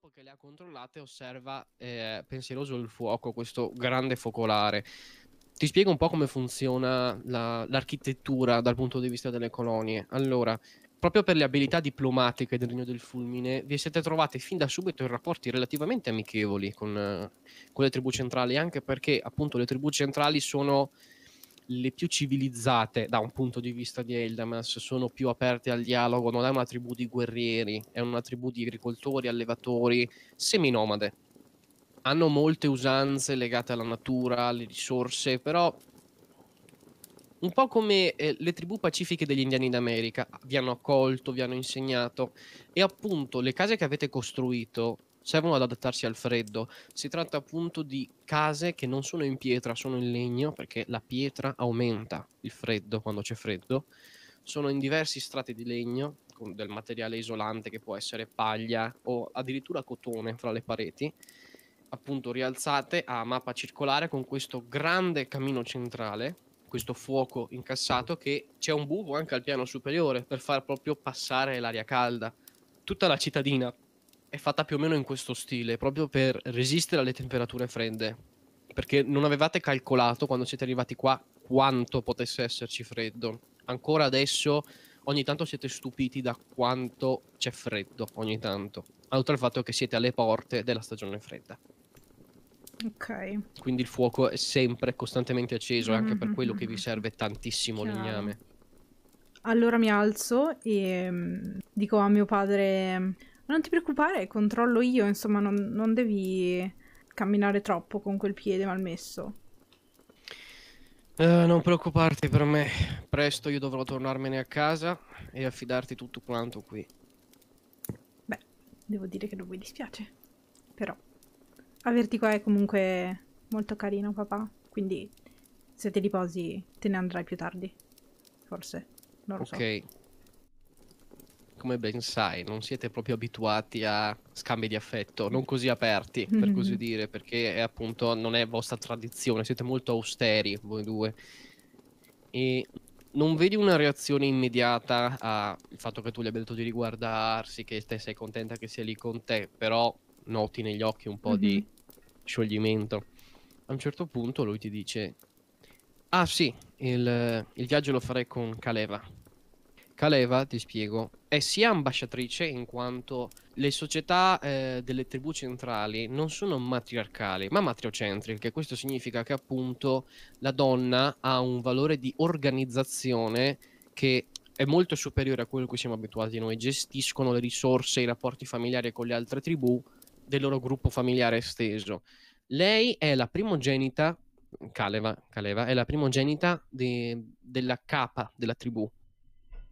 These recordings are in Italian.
dopo che le ha controllate osserva eh, pensieroso il fuoco, questo grande focolare. Ti spiego un po' come funziona la, l'architettura dal punto di vista delle colonie. Allora, proprio per le abilità diplomatiche del Regno del Fulmine, vi siete trovati fin da subito in rapporti relativamente amichevoli con, eh, con le tribù centrali, anche perché appunto le tribù centrali sono le più civilizzate da un punto di vista di Eldamas, sono più aperte al dialogo, non è una tribù di guerrieri, è una tribù di agricoltori, allevatori, seminomade. Hanno molte usanze legate alla natura, alle risorse, però un po' come eh, le tribù pacifiche degli indiani d'America, vi hanno accolto, vi hanno insegnato e appunto le case che avete costruito servono ad adattarsi al freddo. Si tratta appunto di case che non sono in pietra, sono in legno perché la pietra aumenta il freddo quando c'è freddo. Sono in diversi strati di legno con del materiale isolante che può essere paglia o addirittura cotone fra le pareti appunto rialzate a mappa circolare con questo grande camino centrale questo fuoco incassato che c'è un buco anche al piano superiore per far proprio passare l'aria calda. Tutta la cittadina è fatta più o meno in questo stile, proprio per resistere alle temperature fredde. Perché non avevate calcolato quando siete arrivati qua quanto potesse esserci freddo. Ancora adesso ogni tanto siete stupiti da quanto c'è freddo ogni tanto. Oltre al fatto che siete alle porte della stagione fredda. Ok. Quindi il fuoco è sempre costantemente acceso, anche per quello che vi mhm. serve tantissimo Chiaro. legname. Allora mi alzo e mm, dico a mio padre: Non ti preoccupare, controllo io, insomma, non, non devi camminare troppo con quel piede malmesso. Eh, non preoccuparti per me, presto io dovrò tornarmene a casa e affidarti tutto quanto qui. Beh, devo dire che non mi dispiace. Però, averti qua è comunque molto carino, papà. Quindi, se ti riposi, te ne andrai più tardi. Forse, non lo so. Ok. Come ben sai, non siete proprio abituati a scambi di affetto, non così aperti, per così dire, perché è appunto non è vostra tradizione, siete molto austeri voi due. E non vedi una reazione immediata al fatto che tu gli abbia detto di riguardarsi, che te sei contenta che sia lì con te, però noti negli occhi un po' di scioglimento. A un certo punto lui ti dice: Ah, sì, il, il viaggio lo farei con Caleva. Caleva, ti spiego, è sia ambasciatrice in quanto le società eh, delle tribù centrali non sono matriarcali, ma matriocentriche. Questo significa che appunto la donna ha un valore di organizzazione che è molto superiore a quello a cui siamo abituati noi. Gestiscono le risorse, i rapporti familiari con le altre tribù del loro gruppo familiare esteso. Lei è la primogenita, Caleva, Caleva è la primogenita de- della capa della tribù,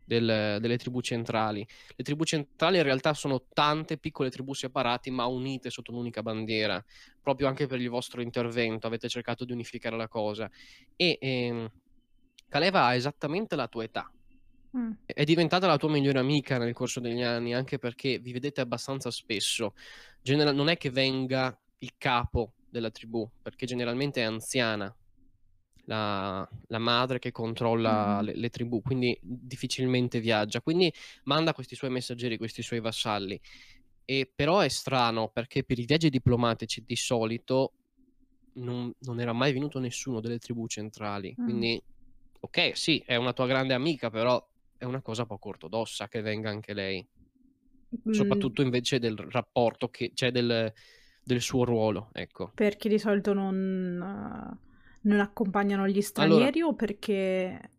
del- delle tribù centrali. Le tribù centrali in realtà sono tante piccole tribù separate ma unite sotto un'unica bandiera, proprio anche per il vostro intervento, avete cercato di unificare la cosa. E ehm, Caleva ha esattamente la tua età, Mm. è diventata la tua migliore amica nel corso degli anni, anche perché vi vedete abbastanza spesso. Genera- non è che venga il capo della tribù, perché generalmente è anziana la, la madre che controlla Mhm. le, le tribù, quindi difficilmente viaggia. Quindi manda questi suoi messaggeri, questi suoi vassalli. E però è strano perché per i viaggi diplomatici di solito non, non era mai venuto nessuno delle tribù centrali. Mm. Quindi, ok, sì, è una tua grande amica, però è una cosa poco ortodossa che venga anche lei. Mm, Soprattutto invece del rapporto che c'è del, del suo ruolo, ecco. Perché di solito non, eh, non accompagnano gli stranieri o perché...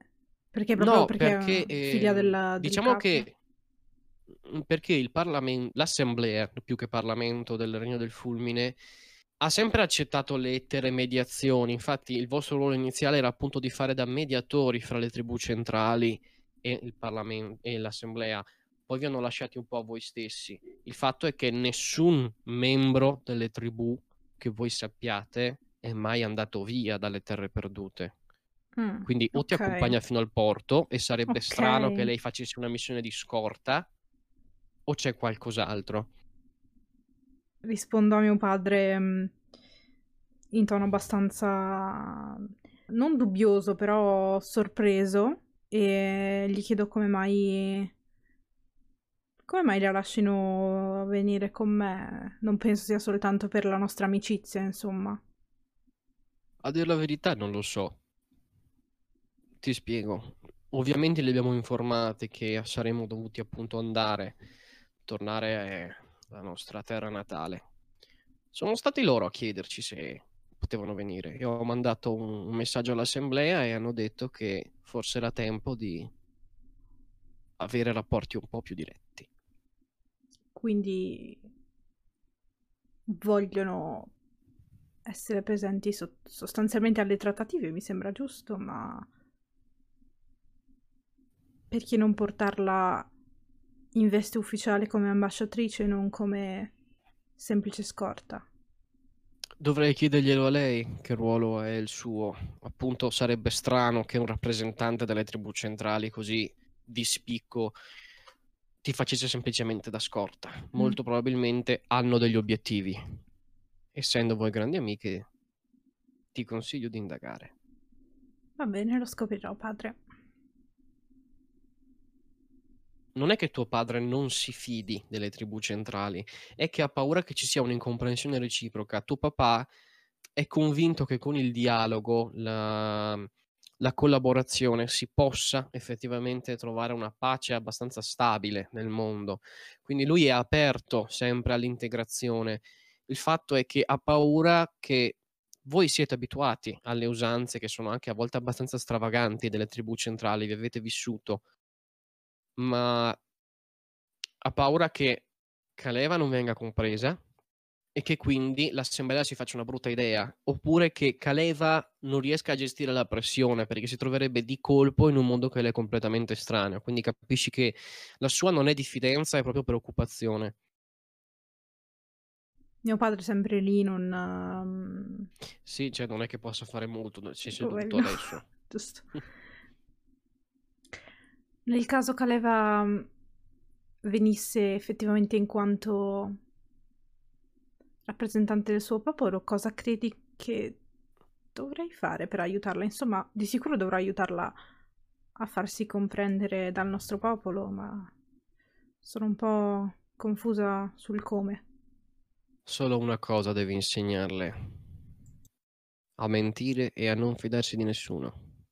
Perché proprio No, perché, perché è figlia ehm, della, del diciamo capo? che mm, perché il Parlamento, l'Assemblea, più che Parlamento del Regno del Fulmine, ha sempre accettato lettere mediazioni. Infatti, il vostro ruolo iniziale era appunto di fare da mediatori fra le tribù centrali e il Parlamento e l'Assemblea. Poi vi hanno lasciati un po' a voi stessi. Il fatto è che nessun membro delle tribù che voi sappiate è mai andato via dalle terre perdute. Mm, Quindi o ti ok. accompagna fino al porto e sarebbe strano che lei facesse una missione di scorta, o c'è qualcos'altro. Rispondo a mio padre mm, in tono abbastanza non dubbioso, però sorpreso e gli chiedo come mai Come mai la lasciano venire con me? Non penso sia soltanto per la nostra amicizia, insomma. A dire la verità non lo so. Ti spiego. Ovviamente li abbiamo informati che saremmo dovuti appunto andare, tornare alla nostra terra natale. Sono stati loro a chiederci se potevano venire. Io ho mandato un messaggio all'assemblea e hanno detto che forse era tempo di avere rapporti un po' più diretti. Quindi vogliono essere presenti so- sostanzialmente alle trattative, mi sembra giusto, ma perché non portarla in veste ufficiale come ambasciatrice e non come semplice scorta? Dovrei chiederglielo a lei che ruolo è il suo. Appunto, sarebbe strano che un rappresentante delle tribù centrali così di spicco ti facesse semplicemente da scorta. Mm. Molto probabilmente hanno degli obiettivi. Essendo voi grandi amiche, ti consiglio di indagare. Va bene, lo scoprirò, padre. Non è che tuo padre non si fidi delle tribù centrali, è che ha paura che ci sia un'incomprensione reciproca. Tuo papà è convinto che con il dialogo, la, la collaborazione si possa effettivamente trovare una pace abbastanza stabile nel mondo. Quindi lui è aperto sempre all'integrazione. Il fatto è che ha paura che voi siete abituati alle usanze che sono anche a volte abbastanza stravaganti delle tribù centrali, vi avete vissuto, ma ha paura che Caleva non venga compresa e che quindi l'assemblea si faccia una brutta idea, oppure che Caleva non riesca a gestire la pressione perché si troverebbe di colpo in un mondo che le è completamente estraneo. Quindi capisci che la sua non è diffidenza, è proprio preoccupazione. Mio padre è sempre lì, non... Um... Sì, cioè non è che possa fare molto, si è seduto adesso. Giusto. Nel caso Caleva venisse effettivamente in quanto rappresentante del suo popolo, cosa credi che dovrei fare per aiutarla? Insomma, di sicuro dovrò aiutarla a farsi comprendere dal nostro popolo, ma sono un po' confusa sul come. Solo una cosa devi insegnarle. A mentire e a non fidarsi di nessuno.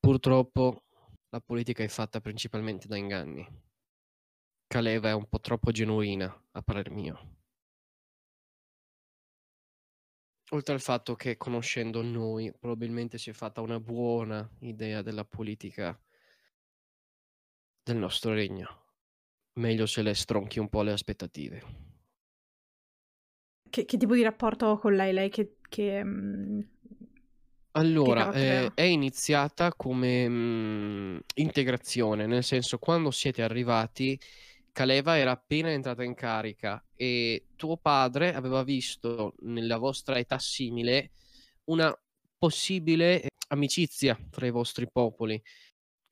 Purtroppo la politica è fatta principalmente da inganni. Caleva è un po' troppo genuina, a parer mio. Oltre al fatto che conoscendo noi probabilmente si è fatta una buona idea della politica del nostro regno. Meglio se le stronchi un po' le aspettative. Che, che tipo di rapporto ho con lei? Lei che, che, mm, allora, eh, è iniziata come mh, integrazione, nel senso quando siete arrivati Caleva era appena entrata in carica e tuo padre aveva visto nella vostra età simile una possibile amicizia fra i vostri popoli.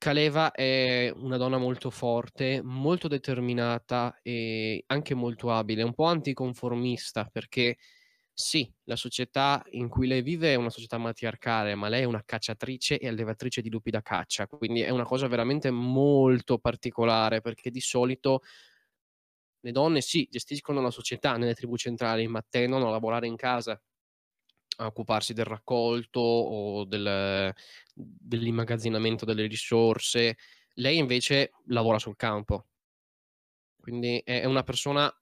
Caleva è una donna molto forte, molto determinata e anche molto abile, un po' anticonformista perché sì, la società in cui lei vive è una società matriarcale, ma lei è una cacciatrice e allevatrice di lupi da caccia, quindi è una cosa veramente molto particolare perché di solito le donne sì, gestiscono la società nelle tribù centrali, ma tendono a lavorare in casa, a occuparsi del raccolto o del, dell'immagazzinamento delle risorse. Lei invece lavora sul campo. Quindi è una persona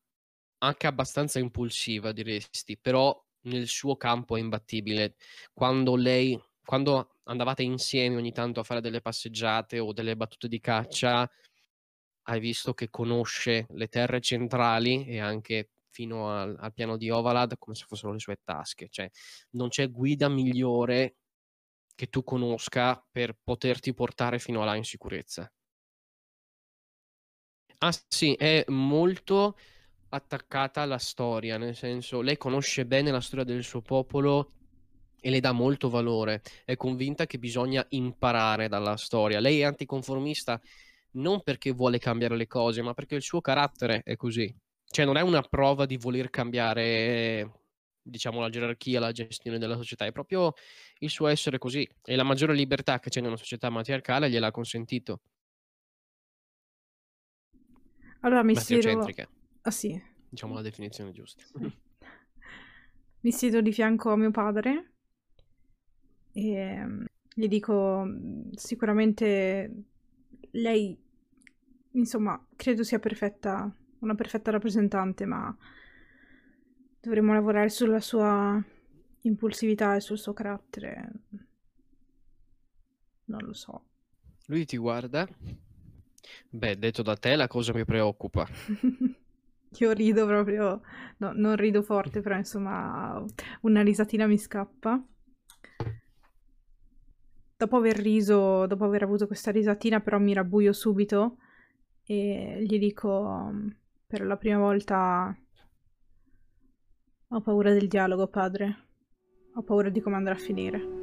anche abbastanza impulsiva diresti, però nel suo campo è imbattibile. Quando lei quando andavate insieme ogni tanto a fare delle passeggiate o delle battute di caccia, hai visto che conosce le terre centrali e anche fino al, al piano di Ovalad come se fossero le sue tasche. Cioè, non c'è guida migliore che tu conosca per poterti portare fino a là in sicurezza. Ah sì, è molto attaccata alla storia, nel senso lei conosce bene la storia del suo popolo e le dà molto valore, è convinta che bisogna imparare dalla storia. Lei è anticonformista non perché vuole cambiare le cose, ma perché il suo carattere è così. Cioè non è una prova di voler cambiare diciamo la gerarchia, la gestione della società, è proprio il suo essere così e la maggiore libertà che c'è in una società matriarcale gliel'ha consentito. Allora mi siedo... Ah sì. diciamo la definizione giusta. Mi siedo di fianco a mio padre e mm, gli dico mm, sicuramente lei, insomma, credo sia perfetta, una perfetta rappresentante, ma dovremmo lavorare sulla sua impulsività e sul suo carattere. Non lo so. Lui ti guarda. Beh, detto da te, la cosa mi preoccupa. Io rido proprio, no, non rido forte, però insomma una risatina mi scappa. Dopo aver riso, dopo aver avuto questa risatina, però mi rabbuio subito e gli dico per la prima volta ho paura del dialogo, padre. Ho paura di come andrà a finire.